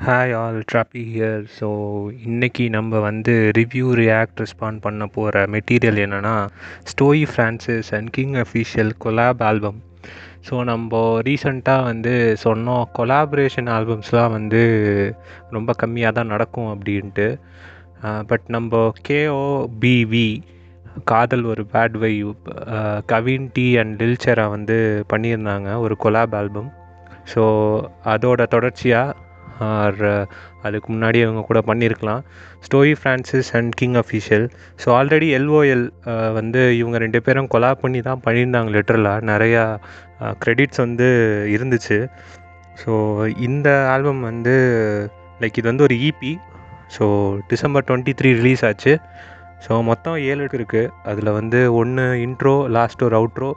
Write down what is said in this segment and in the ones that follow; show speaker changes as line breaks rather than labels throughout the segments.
Hi all Trappy here so இன்றைக்கி நம்ம வந்து ரிவ்யூ ரியாக்ட் ரெஸ்பாண்ட் பண்ண போகிற மெட்டீரியல் என்னென்னா Stoyi Francis and King Official collab album so நம்ம ரீசண்டாக வந்து சொன்னோம் கொலாபரேஷன் ஆல்பம்ஸ்லாம் வந்து ரொம்ப கம்மியாக தான் நடக்கும் அப்படின்ட்டு. பட் நம்ம கேஓபிவி காதல் ஒரு bad by Kavin T and டில்ச்சரா வந்து பண்ணியிருந்தாங்க ஒரு கொலாப் ஆல்பம் ஸோ அதோட தொடர்ச்சியாக ஆர் அதுக்கு முன்னாடி அவங்க கூட பண்ணியிருக்கலாம் Story Francis and King Official. So already LOL வந்து இவங்க ரெண்டு பேரும் கொலாப் பண்ணி தான் பண்ணியிருந்தாங்க லிட்டரலாக நிறையா க்ரெடிட்ஸ் வந்து இருந்துச்சு. ஸோ இந்த ஆல்பம் வந்து லைக் இது வந்து ஒரு EP so December twenty three release ஆச்சு. ஸோ மொத்தம் ஏழு இருக்குது அதில் வந்து ஒன்று இன்ட்ரோ லாஸ்ட் ஒரு அவுட்ரோ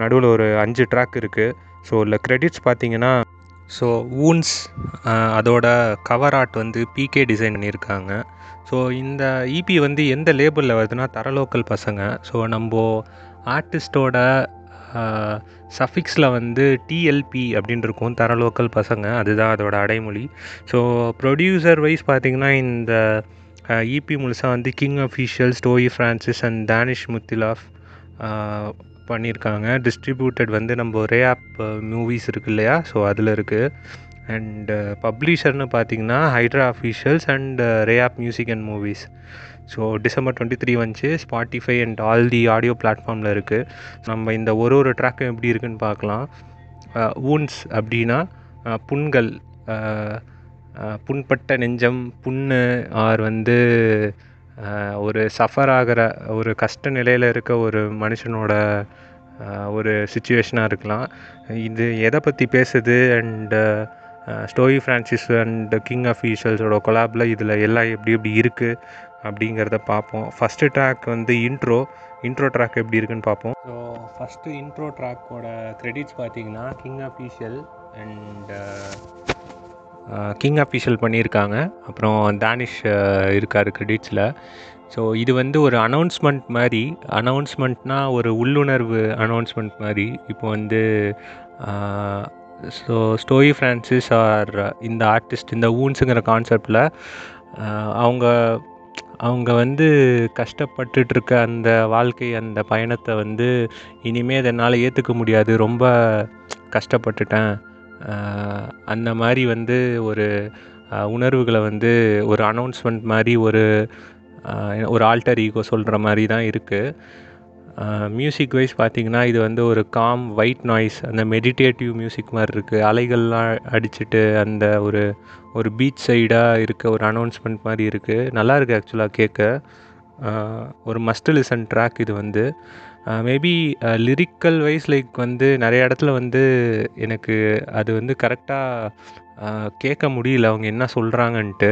நடுவில் ஒரு அஞ்சு ட்ராக் இருக்குது ஸோ இல்லை க்ரெடிட்ஸ் பார்த்தீங்கன்னா ஸோ ஊன்ஸ் அதோட கவர் ஆர்ட் வந்து பிகே டிசைன் பண்ணியிருக்காங்க. ஸோ இந்த இபி வந்து எந்த லேபிளில் வருதுன்னா தரலோக்கல் பசங்க. ஸோ நம்ம ஆர்டிஸ்டோட சஃபிக்ஸில் வந்து டிஎல்பி அப்படின்னு இருக்கும். தரலோக்கல் பசங்க அதுதான் அதோட அடைமொழி. ஸோ ப்ரொடியூசர் வைஸ் பார்த்திங்கன்னா இந்த இபி முழுசாக வந்து King Official Stoyi Francis and Danish முத்திலாஃப் பண்ணியிருக்காங்க. டிஸ்ட்ரிபியூட்டட் வந்து நம்ம ஒரே ஆப் மூவிஸ் இருக்கு இல்லையா? ஸோ அதில் இருக்குது அண்ட் பப்ளிஷர்னு பார்த்தீங்கன்னா Hydra officials and Ray of music and movies so December twenty three வந்துச்சு. Spotify and all the audio பிளாட்ஃபார்மில் இருக்குது நம்ம இந்த ஒரு ஒரு ட்ராக்கும் எப்படி இருக்குன்னு பார்க்கலாம். ஊன்ஸ் அப்படின்னா புண்கள். புண்பட்ட நெஞ்சம் புண்ணு ஆர் வந்து ஒரு சஃபர் ஆகிற ஒரு கஷ்ட நிலையில் இருக்க ஒரு மனுஷனோட ஒரு சுச்சுவேஷனாக இருக்கலாம். இது எதை பற்றி பேசுது and Story Francis and King அஃபீஷியல்ஸோட கொலாபில் இதில் எல்லாம் எப்படி எப்படி இருக்குது அப்படிங்கிறத பார்ப்போம். ஃபஸ்ட்டு ட்ராக் வந்து இன்ட்ரோ இன்ட்ரோ ட்ராக் எப்படி இருக்குன்னு பார்ப்போம். ஸோ ஃபஸ்ட்டு இன்ட்ரோ ட்ராக்கோட க்ரெடிட்ஸ் பார்த்தீங்கன்னா King Official and King Official பண்ணியிருக்காங்க. அப்புறம் தானிஷ் இருக்கார் க்ரெடிட்ஸில் ஸோ இது வந்து ஒரு அனௌன்ஸ்மெண்ட் மாதிரி அனௌன்ஸ்மெண்ட்னால் ஒரு உள்ளுணர்வு அனௌன்ஸ்மெண்ட் மாதிரி. இப்போ வந்து ஸோ ஸ்டோரி ஃப்ரான்சிஸ் ஆர் இந்த ஆர்டிஸ்ட் இந்த ஊன்ஸுங்கிற கான்செப்டில் அவங்க அவங்க வந்து கஷ்டப்பட்டுட்ருக்க அந்த வாழ்க்கை அந்த பயணத்தை வந்து இனிமேல் என்னால் ஏற்றுக்க முடியாது. ரொம்ப கஷ்டப்பட்டுட்டேன். அந்த மாதிரி வந்து ஒரு உணர்வுகளை வந்து ஒரு அனௌன்ஸ்மெண்ட் மாதிரி ஒரு ஒரு ஆல்டர் ஈகோ சொல்கிற மாதிரி தான் இருக்குது மியூசிக் வைஸ் பார்த்திங்கன்னா இது வந்து ஒரு காம் ஒயிட் நாய்ஸ் அந்த மெடிடேட்டிவ் மியூசிக் மாதிரி இருக்குது அலைகள்லாம் அடிச்சுட்டு அந்த ஒரு ஒரு பீச் சைடாக இருக்க ஒரு அனௌன்ஸ்மெண்ட் மாதிரி இருக்குது நல்லா இருக்குது ஆக்சுவலாக கேட்க ஒரு மஸ்ட் லிசன் ட்ராக் இது வந்து. மேபி லிரிக்கல் வைஸ் லைக் வந்து நிறைய இடத்துல வந்து எனக்கு அது வந்து கரெக்டாக கேட்க முடியல. அவங்க என்ன சொல்கிறாங்கன்ட்டு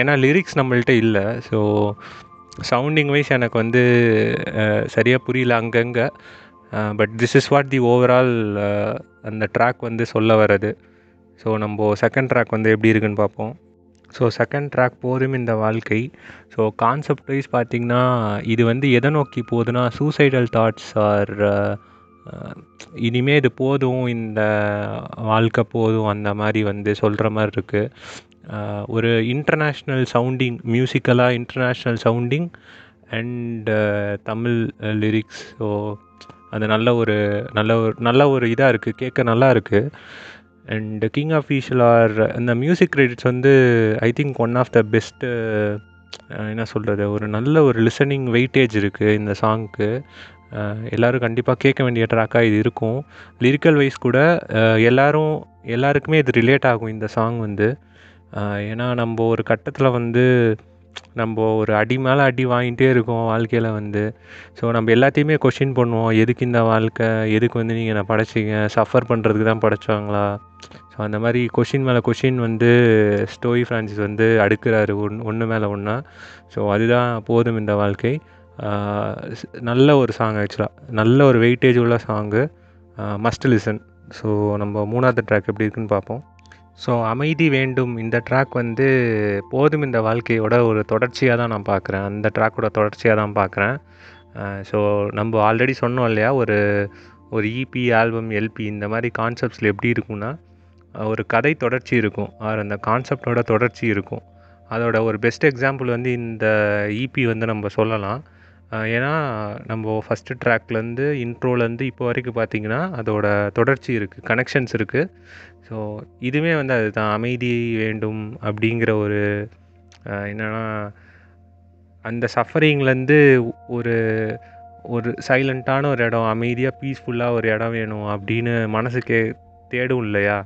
ஏன்னா லிரிக்ஸ் நம்மள்கிட்ட இல்லை. ஸோ சவுண்டிங் வைஸ் எனக்கு வந்து சரியாக புரியல அங்கங்கே. But this is what the overall அந்த ட்ராக் வந்து சொல்ல வர்றது. ஸோ நம்ம செகண்ட் ட்ராக் வந்து எப்படி இருக்குன்னு பார்ப்போம். ஸோ செகண்ட் ட்ராக் போதும் இந்த வாழ்க்கை. ஸோ கான்செப்ட் வைஸ் பார்த்திங்கன்னா இது வந்து எதை நோக்கி போகுதுன்னா சூசைடல் தாட்ஸ் ஆர் இனிமே இது போதும் இந்த வாழ்க்கை போதும் அந்த மாதிரி வந்து சொல்கிற மாதிரி இருக்குது uh, ஒரு international sounding மியூசிக்கலாக international sounding and Tamil lyrics so அது நல்ல ஒரு நல்ல ஒரு நல்ல ஒரு இதாக இருக்குது கேட்க நல்லா இருக்குது அண்ட் கிங் அஃபீஷியல் ஆர் இந்த மியூசிக் கிரெடிட்ஸ் வந்து I think one of the best என்ன சொல்கிறது ஒரு நல்ல ஒரு லிசனிங் வெயிட்டேஜ் இருக்குது இந்த சாங்க்கு uh, எல்லோரும் கண்டிப்பாக கேட்க வேண்டிய ட்ராக்காக இது இருக்கும். லிரிக்கல் வைஸ் கூட uh, எல்லோரும் எல்லாருக்குமே இது ரிலேட் ஆகும் இந்த சாங் வந்து. Uh, ஏன்னா நம்ம ஒரு கட்டத்தில் வந்து நம்ம ஒரு அடி மேலே அடி வாங்கிட்டே இருக்கோம் வாழ்க்கையில் வந்து. ஸோ நம்ம எல்லாத்தையுமே கொஷின் பண்ணுவோம். எதுக்கு இந்த வாழ்க்கை? எதுக்கு வந்து நீங்கள் நான் படைச்சிங்க? சஃபர் பண்ணுறதுக்கு தான் படைச்சாங்களா? ஸோ அந்த மாதிரி கொஷின் மேலே கொஷின் வந்து ஸ்டோரி ஃப்ரான்சிஸ் வந்து அடுக்கிறாரு. ஒன் ஒன்று மேலே ஒன்றா ஸோ அதுதான் போதும் இந்த வாழ்க்கை. நல்ல ஒரு சாங் ஆக்சுவலாக நல்ல ஒரு வெயிட்டேஜ் உள்ள சாங்கு மஸ்ட் லிசன் ஸோ நம்ம மூணாவது ட்ராக் எப்படி இருக்குன்னு பார்ப்போம். ஸோ அமைதி வேண்டும். இந்த ட்ராக் வந்து போதும் இந்த வாழ்க்கையோட ஒரு தொடர்ச்சியாக தான் நான் பார்க்குறேன். அந்த ட்ராக்கோட தொடர்ச்சியாக தான் பார்க்குறேன். ஸோ நம்ம ஆல்ரெடி சொன்னோம் இல்லையா? ஒரு ஒரு இபி ஆல்பம் எல்பி இந்த மாதிரி கான்செப்ட்ஸில் எப்படி இருக்கும்னா ஒரு கதை தொடர்ச்சி இருக்கும். ஆர் அந்த கான்செப்டோட தொடர்ச்சி இருக்கும். அதோட ஒரு பெஸ்ட் எக்ஸாம்பிள் வந்து இந்த இபி வந்து நம்ம சொல்லலாம். ஏன்னா நம்ம ஃபஸ்ட்டு ட்ராக்லேருந்து இன்ட்ரோலேருந்து இப்போ வரைக்கும் பார்த்தீங்கன்னா அதோட தொடர்ச்சி இருக்குது கனெக்ஷன்ஸ் இருக்குது ஸோ இதுவுமே வந்து அதுதான் அமைதி வேண்டும் அப்படிங்கிற ஒரு என்னென்னா அந்த சஃபரிங்லேருந்து ஒரு ஒரு சைலண்ட்டான ஒரு இடம் அமைதியாக பீஸ்ஃபுல்லாக ஒரு இடம் வேணும் அப்படின்னு மனசுக்கே தேடும் இல்லையா?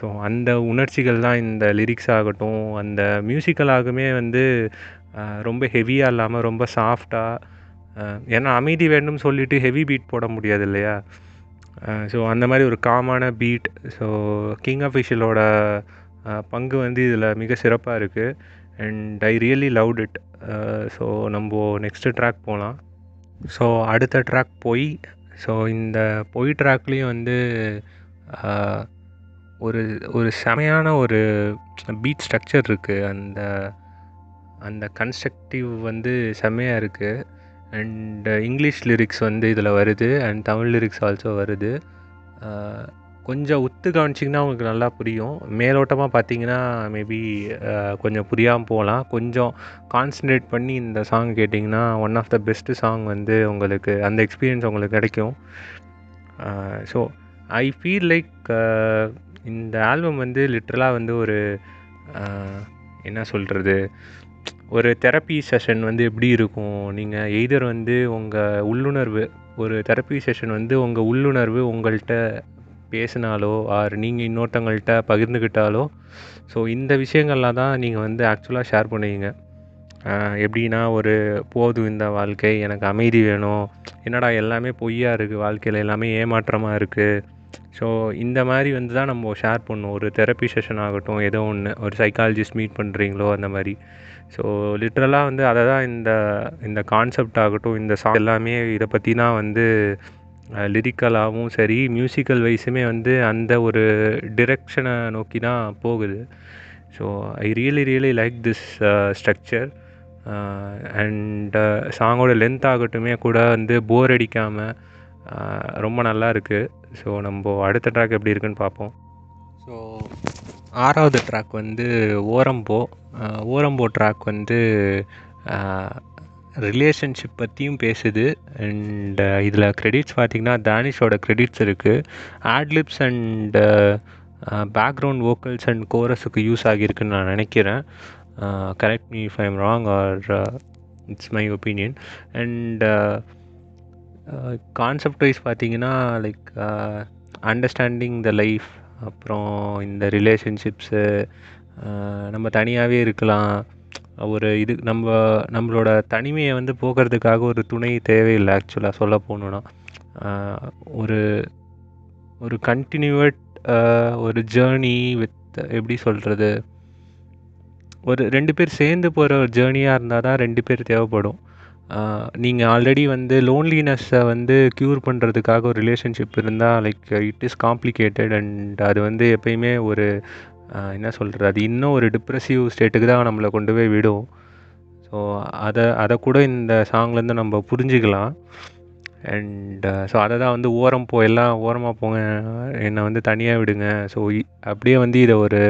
ஸோ அந்த உணர்ச்சிகள் தான் இந்த லிரிக்ஸ் ஆகட்டும் அந்த மியூசிக்கலாகவே வந்து ரொம்ப ஹெவியாக இல்லாமல் ரொம்ப சாஃப்டாக ஏன்னா அமைதி வேண்டும் சொல்லிவிட்டு ஹெவி பீட் போட முடியாது இல்லையா? ஸோ அந்த மாதிரி ஒரு காமான பீட் ஸோ கிங் அஃபிஷியலோட பங்கு வந்து இதில் மிக சிறப்பாக இருக்குது and I really loved it so நம்ம நெக்ஸ்ட்டு ட்ராக் போகலாம் ஸோ அடுத்த ட்ராக் பொய் ஸோ இந்த பொய் ட்ராக்லேயும் வந்து ஒரு ஒரு செமையான ஒரு பீட் ஸ்ட்ரக்சர் இருக்குது அந்த அந்த கன்ஸ்ட்ரக்டிவ் வந்து செம்மையாக இருக்குது அண்ட் இங்கிலீஷ் uh, லிரிக்ஸ் வந்து இதில் வருது. அண்ட் தமிழ் லிரிக்ஸ் ஆல்சோ வருது. Uh, கொஞ்சம் உத்து கவனிச்சிங்கன்னா உங்களுக்கு நல்லா புரியும். மேலோட்டமாக பார்த்தீங்கன்னா மேபி uh, கொஞ்சம் புரியாமல் போகலாம். கொஞ்சம் கான்சன்ட்ரேட் பண்ணி இந்த சாங் கேட்டிங்கன்னா one of the best song வந்து உங்களுக்கு அந்த எக்ஸ்பீரியன்ஸ் உங்களுக்கு கிடைக்கும். ஸோ ஐ ஃபீல் லைக் இந்த ஆல்பம் வந்து லிட்ரலாக வந்து ஒரு என்ன சொல்கிறது ஒரு தெரப்பி செஷன் வந்து எப்படி இருக்கும்? நீங்கள் எய்தர் வந்து உங்கள் உள்ளுணர்வு ஒரு தெரப்பி செஷன் வந்து உங்கள் உள்ளுணர்வு உங்கள்கிட்ட பேசினாலோ ஆர் நீங்கள் இன்னொருத்தவங்கள்ட்ட பகிர்ந்துக்கிட்டாலோ ஸோ இந்த விஷயங்கள்லாம் தான் நீங்கள் வந்து ஆக்சுவலாக ஷேர் பண்ணுவீங்க. எப்படின்னா ஒரு போதும் இந்த வாழ்க்கை எனக்கு அமைதி வேணும். என்னடா எல்லாமே பொய்யா இருக்குது வாழ்க்கையில் எல்லாமே ஏமாற்றமாக இருக்குது ஸோ இந்த மாதிரி வந்து தான் நம்ம ஷேர் பண்ணணும். ஒரு தெரப்பி செஷன் ஆகட்டும் ஏதோ ஒன்று ஒரு சைக்காலஜிஸ்ட் மீட் பண்ணுறீங்களோ அந்த மாதிரி. ஸோ லிட்ரலாக வந்து அதை தான் இந்த இந்த கான்செப்ட் ஆகட்டும் இந்த சாங் எல்லாமே இதை பற்றி தான் வந்து லிரிக்கலாகவும் சரி மியூசிக்கல் வைஸுமே வந்து அந்த ஒரு டிரெக்ஷனை நோக்கி தான் போகுது. So I really really like this structure and சாங்கோட லென்த் ஆகட்டுமே கூட வந்து போர் அடிக்காமல் ரொம்ப நல்லா இருக்குது ஸோ நம்ம அடுத்த ட்ராக் எப்படி இருக்குன்னு பார்ப்போம். ஸோ ஆறாவது ட்ராக் வந்து ஓரம்போ. ஓரம்போ ட்ராக் வந்து ரிலேஷன்ஷிப் பற்றியும் பேசுது. அண்ட் இதில் க்ரெடிட்ஸ் பார்த்தீங்கன்னா தானிஷோட க்ரெடிட்ஸ் இருக்குது adlibs and background vocals and கோரஸுக்கு use ஆகியிருக்குன்னு நான் நினைக்கிறேன். Correct me if I'm wrong or it's my opinion and concept wise பார்த்தீங்கன்னா லைக் அண்டர்ஸ்டாண்டிங் த லைஃப் அப்புறம் இந்த ரிலேஷன்ஷிப்ஸு uh, நம்ம தனியாகவே இருக்கலாம். ஒரு இது நம்ம நம்மளோட தனிமையை வந்து போக்குறதுக்காக ஒரு துணை தேவையில்லை ஆக்சுவலாக சொல்ல போகணுன்னா uh, ஒரு ஒரு கண்டினியூவட் uh, ஒரு ஜேர்னி வித் எப்படி சொல்கிறது ஒரு ரெண்டு பேர் சேர்ந்து போகிற ஒரு ஜேர்னியாக இருந்தால் தான் ரெண்டு பேர் தேவைப்படும். நீங்கள் ஆல்ரெடி வந்து லோன்லினஸ்ஸை வந்து க்யூர் பண்ணுறதுக்காக ஒரு ரிலேஷன்ஷிப் இருந்தால் like it is complicated and அது வந்து எப்பயுமே ஒரு என்ன சொல்கிறது அது இன்னும் ஒரு டிப்ரெசிவ் ஸ்டேட்டுக்கு தான் நம்மளை கொண்டு போய் விடும். ஸோ அதை அதை கூட இந்த சாங்லேருந்து நம்ம புரிஞ்சுக்கலாம். அண்ட் ஸோ அதை தான் வந்து ஓரம் போ எல்லாம் ஓரமாக போங்க என்னை வந்து தனியாக விடுங்க. ஸோ அப்படியே வந்து இதை ஒரு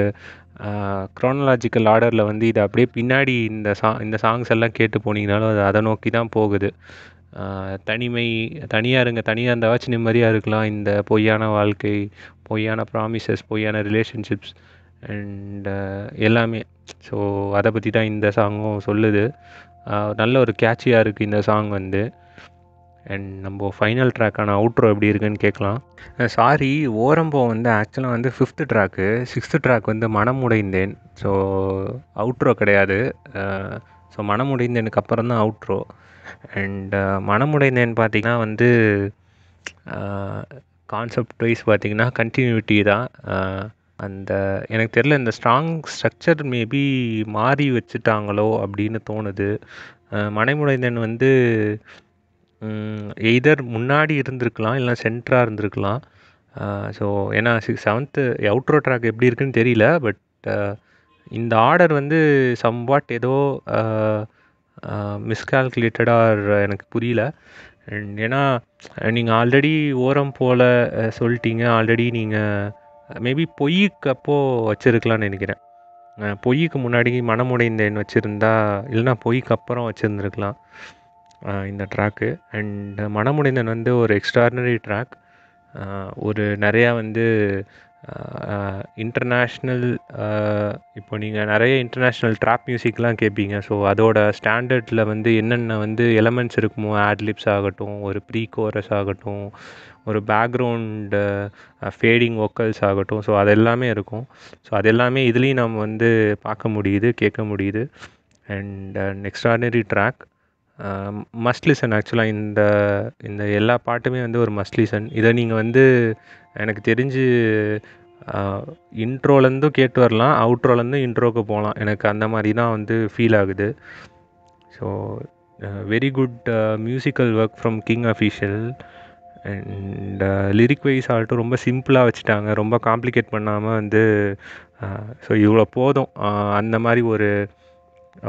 க்ரோனலாஜிக்கல் ஆர்டரில் வந்து இது அப்படியே பின்னாடி இந்த சா இந்த சாங்ஸ் எல்லாம் கேட்டு போனீங்கனாலும் அது அதை நோக்கி தான் போகுது. தனிமை தனியாக இருங்க தனியாக இருந்தாவாச்சும் நிம்மதியாக இருக்கலாம். இந்த பொய்யான வாழ்க்கை பொய்யான ப்ராமிசஸ் பொய்யான ரிலேஷன்ஷிப்ஸ் அண்ட் எல்லாமே. ஸோ அதை பற்றி தான் இந்த சாங்கும் சொல்லுது. நல்ல ஒரு கேட்சியாக இருக்குது இந்த சாங் வந்து. அண்ட் நம்ம ஃபைனல் ட்ராக்கான அவுட்ரோ எப்படி இருக்குன்னு கேட்கலாம். சாரி ஓரம்போ வந்து ஆக்சுவலாக வந்து ஃபிஃப்த்து ட்ராக்கு சிக்ஸ்த்து ட்ராக் வந்து மனமுடைந்தேன் ஸோ அவுட்ரோ கிடையாது. ஸோ மனமுடைந்தேனுக்கு அப்புறம் தான் அவுட்ரோ அண்ட் மனமுடைந்தேன் பார்த்திங்கன்னா வந்து கான்செப்ட் வைஸ் பார்த்தீங்கன்னா கண்டினியூட்டி தான். அந்த எனக்கு தெரில இந்த ஸ்ட்ராங் ஸ்ட்ரக்சர் மேபி மாறி வச்சுட்டாங்களோ அப்படின்னு தோணுது. மனைமுடைந்தன் வந்து எய்தர் முன்னாடி இருந்திருக்கலாம் இல்லை சென்டராக இருந்திருக்கலாம். ஸோ ஏன்னா சிக்ஸ் செவன்த்து அவுட்ரோ ட்ராக் எப்படி இருக்குன்னு தெரியல பட் இந்த ஆர்டர் வந்து சம்வாட் ஏதோ மிஸ்கால்குலேட்டடாக எனக்கு புரியல. ஏன்னா நீங்கள் ஆல்ரெடி ஓரம் போல் சொல்லிட்டீங்க. ஆல்ரெடி நீங்கள் மேபி பொய்க்கு அப்போது வச்சுருக்கலான்னு நினைக்கிறேன். பொய்க்கு முன்னாடி மனமுடைந்தேன் வச்சுருந்தா இல்லைனா பொய்க்கு அப்புறம் வச்சுருந்துருக்கலாம். இந்த ட்ராக்கு அண்ட் மனமுடைந்தன் வந்து ஒரு எக்ஸ்ட்ராடினரி ட்ராக் ஒரு நிறையா வந்து இன்டர்நேஷ்னல் இப்போ நீங்கள் நிறைய இன்டர்நேஷ்னல் ட்ராப் மியூசிக்லாம் கேட்பீங்க ஸோ அதோட ஸ்டாண்டர்டில் வந்து என்னென்ன வந்து எலமெண்ட்ஸ் இருக்குமோ ஆட்லிப்ஸ் ஆகட்டும் ஒரு ப்ரீ கோரஸ் ஆகட்டும் ஒரு பேக்ரவுண்டு ஃபேடிங் ஒக்கல்ஸ் ஆகட்டும். ஸோ அது எல்லாமே இருக்கும். ஸோ அது எல்லாமே இதுலேயும் நம்ம வந்து பார்க்க முடியுது கேட்க முடியுது. And extraordinary track must listen ஆக்சுவலாக இந்த இந்த எல்லா பாட்டுமே வந்து ஒரு மஸ்ட் லிசன் இதை நீங்கள் வந்து எனக்கு தெரிஞ்சு இன்ட்ரோலேருந்தும் கேட்டு வரலாம். அவுட்ரோலேருந்தும் இன்ட்ரோக்கு போகலாம். எனக்கு அந்த மாதிரி தான் வந்து ஃபீல் ஆகுது. So very good musical work from King Official and lyric wise ஆல்ட்டும் ரொம்ப சிம்பிளாக வச்சுட்டாங்க. ரொம்ப காம்ப்ளிகேட் பண்ணாமல் வந்து ஸோ இவ்வளோ போதும். அந்த மாதிரி ஒரு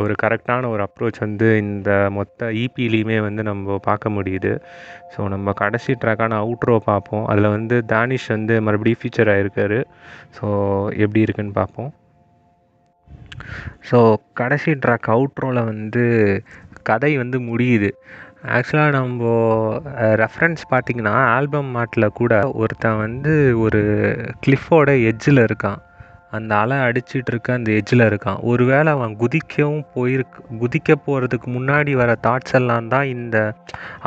ஒரு கரெக்டான ஒரு அப்ரோச் வந்து இந்த மொத்த இபிலையுமே வந்து நம்ம பார்க்க முடியுது. ஸோ நம்ம கடைசி ட்ராக்கான அவுட்ரோ பார்ப்போம். அதில் வந்து தானிஷ் வந்து மறுபடியும் ஃபீச்சர் ஆகிருக்காரு ஸோ எப்படி இருக்குன்னு பார்ப்போம். ஸோ கடைசி ட்ராக் அவுட்ரோவில் வந்து கதை வந்து முடியுது. ஆக்சுவலாக நம்ம ரெஃபரன்ஸ் பார்த்திங்கன்னா ஆல்பம் மாட்டில் கூட ஒருத்தன் வந்து ஒரு கிளிஃபோட எட்ஜில் இருக்கான். அந்த அலை அடிச்சிட்டு இருக்க அந்த எஜ்ஜில் இருக்கான். ஒருவேளை அவன் குதிக்கவும் போயிருக்கு குதிக்க போகிறதுக்கு முன்னாடி வர தாட்ஸ் எல்லாம் தான் இந்த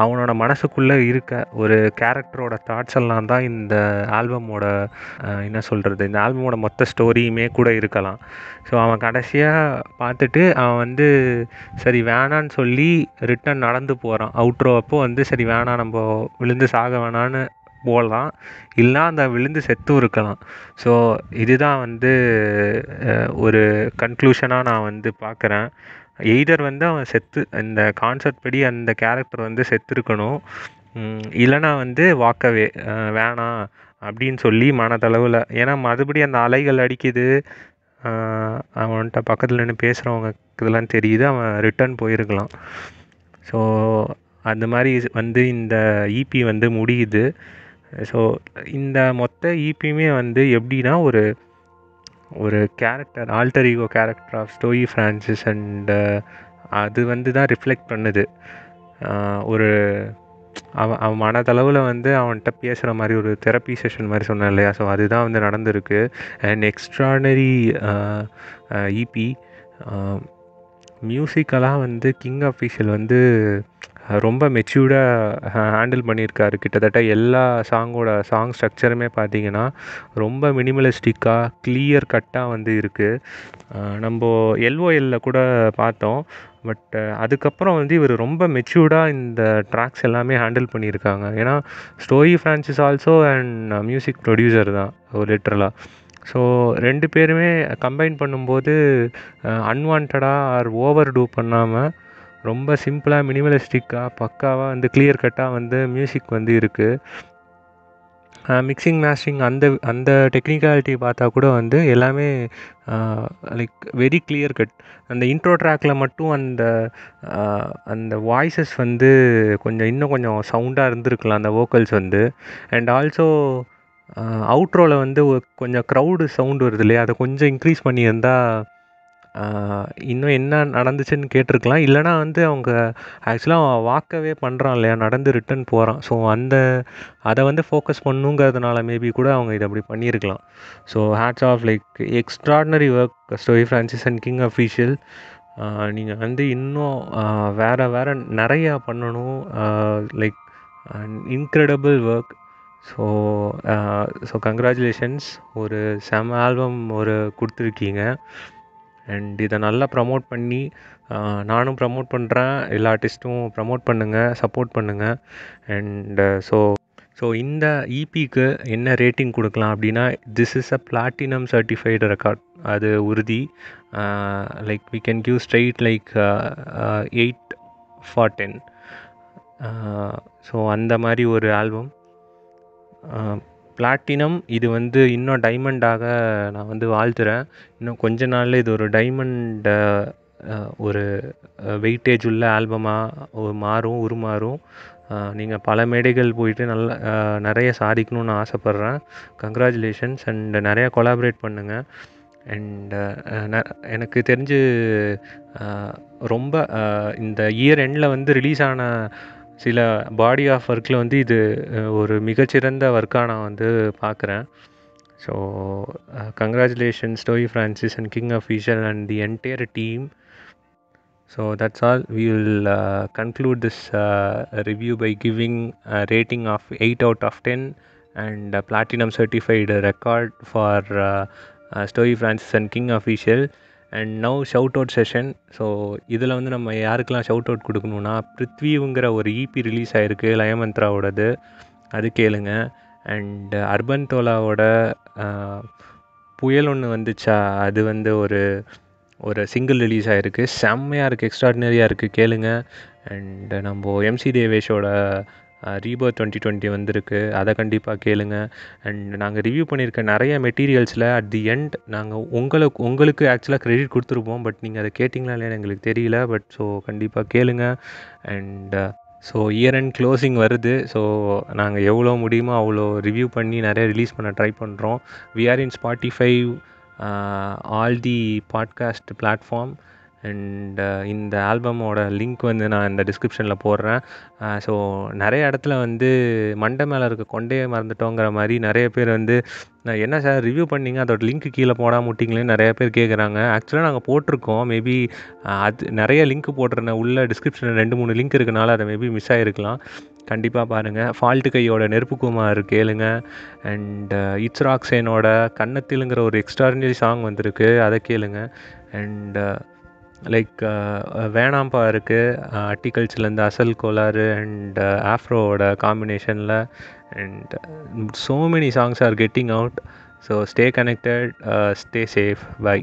அவனோட மனசுக்குள்ளே இருக்க ஒரு கேரக்டரோட தாட்ஸ் எல்லாம் தான் இந்த ஆல்பமோட என்ன சொல்கிறது இந்த ஆல்பமோட மொத்த ஸ்டோரியுமே கூட இருக்கலாம். ஸோ அவன் கடைசியாக பார்த்துட்டு அவன் வந்து சரி வேணான்னு சொல்லி ரிட்டன் நடந்து போகிறான் அவுட்ரோ அப்போ வந்து சரி வேணாம் நம்ம விழுந்து சாக வேணான்னு போகலாம் இல்லைன்னா அந்த விழுந்து செத்தும் இருக்கலாம். ஸோ இதுதான் வந்து ஒரு கன்க்ளூஷனாக நான் வந்து பார்க்குறேன். எய்தர் வந்து அவன் செத்து இந்த கான்செப்ட் படி அந்த கேரக்டர் வந்து செத்துருக்கணும். இல்லைனா வந்து வாக்கவே வேணாம் அப்படின்னு சொல்லி மனதளவில் ஏன்னா மறுபடி அந்த அலைகள் அடிக்குது. அவன்கிட்ட பக்கத்தில் நின்று பேசுகிறவங்க இதெல்லாம் தெரியுது அவன் ரிட்டன் போயிருக்கலாம். ஸோ அந்த மாதிரி வந்து இந்த இபி வந்து முடியுது. ஸோ இந்த மொத்த ஈபியுமே வந்து எப்படின்னா ஒரு ஒரு character alter ego character of Stoyi Francis and அது வந்து தான் ரிஃப்ளெக்ட் பண்ணுது. Uh, ஒரு அவன் அவன் மனதளவில் வந்து அவன்கிட்ட பேசுகிற மாதிரி ஒரு தெரப்பி செஷன் மாதிரி சொன்னேன் இல்லையா? ஸோ அதுதான் வந்து நடந்திருக்கு. அண்ட் எக்ஸ்ட்ரானரி இபி மியூசிக்கலாக வந்து கிங் அஃபீஷியல் வந்து ரொம்ப மெச்சூர்டாக ஹேண்டில் பண்ணியிருக்காரு. கிட்டத்தட்ட எல்லா சாங்கோட சாங் ஸ்ட்ரக்சருமே பார்த்தீங்கன்னா ரொம்ப மினிமலிஸ்டிக்காக கிளியர் கட்டாக வந்து இருக்குது நம்ம எல்ஓஎல்ல கூட பார்த்தோம். பட் அதுக்கப்புறம் வந்து இவர் ரொம்ப மெச்சூர்டாக இந்த ட்ராக்ஸ் எல்லாமே ஹேண்டில் பண்ணியிருக்காங்க. ஏன்னா Story Francis also and music producer தான் லிட்ரலாக ஸோ ரெண்டு பேருமே கம்பைன் பண்ணும்போது அன்வான்டாக ஆர் ஓவர் டூ பண்ணாமல் ரொம்ப சிம்பிளாக மினிமலிஸ்டிக்காக பக்காவாக வந்து கிளியர் கட்டாக வந்து மியூசிக் வந்து இருக்குது மிக்சிங் மேஸ்டிங் அந்த அந்த டெக்னிக்காலிட்டி பார்த்தா கூட வந்து எல்லாமே லைக் வெரி கிளியர் கட் அந்த இன்ட்ரோ ட்ராக்கில் மட்டும் அந்த அந்த வாய்ஸஸ் வந்து கொஞ்சம் இன்னும் கொஞ்சம் சவுண்டாக இருந்திருக்கலாம் அந்த வோக்கல்ஸ் வந்து. அண்ட் ஆல்சோ அவுட்ரோவில் வந்து கொஞ்சம் க்ரௌடு சவுண்டு வருது இல்லையா? அதை கொஞ்சம் இன்க்ரீஸ் பண்ணியிருந்தால் இன்னும் என்ன நடந்துச்சுன்னு கேட்டிருக்கலாம். இல்லைனா வந்து அவங்க ஆக்சுவலாக அவன் வாக்கவே பண்ணுறான் இல்லையா? நடந்து ரிட்டன் போகிறான் ஸோ அந்த அதை வந்து ஃபோக்கஸ் பண்ணுங்கிறதுனால மேபி கூட அவங்க இதை அப்படி பண்ணியிருக்கலாம். So hats off like extraordinary work Story Francis and King Official நீங்கள் வந்து இன்னும் வேறு வேறு நிறையா பண்ணணும். Like incredible work so so congratulations ஒரு செம ஆல்பம் ஒரு கொடுத்துருக்கீங்க. அண்ட் இதை நல்லா ப்ரமோட் பண்ணி நானும் ப்ரமோட் பண்ணுறேன் எல்லா ஆர்டிஸ்ட்டும் ப்ரமோட் பண்ணுங்கள் சப்போர்ட் பண்ணுங்கள் அண்டு ஸோ ஸோ இந்த இபிக்கு என்ன ரேட்டிங் கொடுக்கலாம் அப்படின்னா this is a platinum certified record அது உறுதி. Like we can give straight like eight for ten so அந்த மாதிரி ஒரு ஆல்பம் பிளாட்டினம் இது வந்து இன்னும் டைமண்டாக நான் வந்து வாழ்த்துறேன். இன்னும் கொஞ்ச நாளில் இது ஒரு டைமண்ட் ஒரு வெயிட்டேஜ் உள்ள ஆல்பமாக மாறும் உருமாறும். நீங்கள் பல மேடைகள் போயிட்டு நல்ல நிறைய சாதிக்கணும்னு ஆசைப்பட்றேன். கங்க்ராச்சுலேஷன்ஸ் அண்ட் நிறையா கொலாபரேட் பண்ணுங்கள் அண்ட் எனக்கு தெரிஞ்சு ரொம்ப இந்த இயர் எண்டில் வந்து ரிலீஸ் ஆன சில பாடி ஆஃப் ஒர்க்கில் வந்து இது ஒரு மிகச்சிறந்த ஒர்க்காக நான் வந்து பார்க்குறேன் so congratulations toe Francis and King official and the entire team so that's all we will conclude this review by giving rating of eight out of ten and platinum certified record for story Francis and King official and now shout out session so இதில் வந்து நம்ம யாருக்கெல்லாம் shout out கொடுக்கணுன்னா பிருத்விங்கிற ஒரு EB release ஆகிருக்கு லயமந்த்ராவோடது. அது கேளுங்க. And urban தோலாவோட புயல் ஒன்று வந்துச்சா? அது வந்து ஒரு ஒரு சிங்கிள் ரிலீஸ் ஆகிருக்கு செம்மையாக இருக்குது எக்ஸ்ட்ராடினரியாக இருக்குது கேளுங்க. அண்ட் நம்ம எம்சி தேவேஷோட ரீபர் டுவெண்ட்டி டுவெண்ட்டி வந்திருக்கு. அதை கண்டிப்பாக கேளுங்க. அண்ட் நாங்கள் ரிவ்யூ பண்ணியிருக்க நிறைய மெட்டீரியல்ஸில் அட் தி எண்ட் நாங்கள் உங்களுக்கு உங்களுக்கு ஆக்சுவலாக க்ரெடிட் கொடுத்துருப்போம். பட் நீங்கள் அதை கேட்டிங்களா இல்லையான்னு எங்களுக்கு தெரியல. பட் ஸோ கண்டிப்பாக கேளுங்க. And so year and closing வருது. ஸோ நாங்கள் எவ்வளோ முடியுமோ அவ்வளோ ரிவ்யூ பண்ணி நிறைய ரிலீஸ் பண்ண ட்ரை பண்ணுறோம் we are in Spotify all the podcast platform and uh, இந்த ஆல்பமோட லிங்க் வந்து நான் இந்த டிஸ்கிரிப்ஷனில் போடுறேன். Uh, ஸோ நிறைய இடத்துல வந்து மண்டை மேலே இருக்க கொண்டையே மறந்துட்டோங்கிற மாதிரி நிறைய பேர் வந்து என்ன சார் ரிவ்யூ பண்ணிங்க? அதோட லிங்க் கீழே போடாமல் விட்டிங்களேன்னு நிறைய பேர் கேட்குறாங்க ஆக்சுவலாக நாங்கள் போட்டிருக்கோம். மேபி uh, அது நிறைய லிங்க் போட்டிருந்தேன் உள்ள டிஸ்கிரிப்ஷனில் ரெண்டு மூணு லிங்க் இருக்கனால அதை மேபி மிஸ் ஆகிருக்கலாம் கண்டிப்பாக பாருங்கள் ஃபால்ட்டு கையோட நெருப்புக்குமார் கேளுங்க. அண்ட் இட்ஸ்ராக்ஸேனோட கன்னத்திலுங்கிற ஒரு எக்ஸ்ட்ராடினரி சாங் வந்திருக்கு. அதை கேளுங்க. அண்ட் லைக் வேணாம்பா இருக்குது அட்டிகல்ச்சர்லேருந்து அசல் கோளாறு அண்ட் ஆஃப்ரோவோட காம்பினேஷனில் and so many songs are getting out so stay connected stay safe bye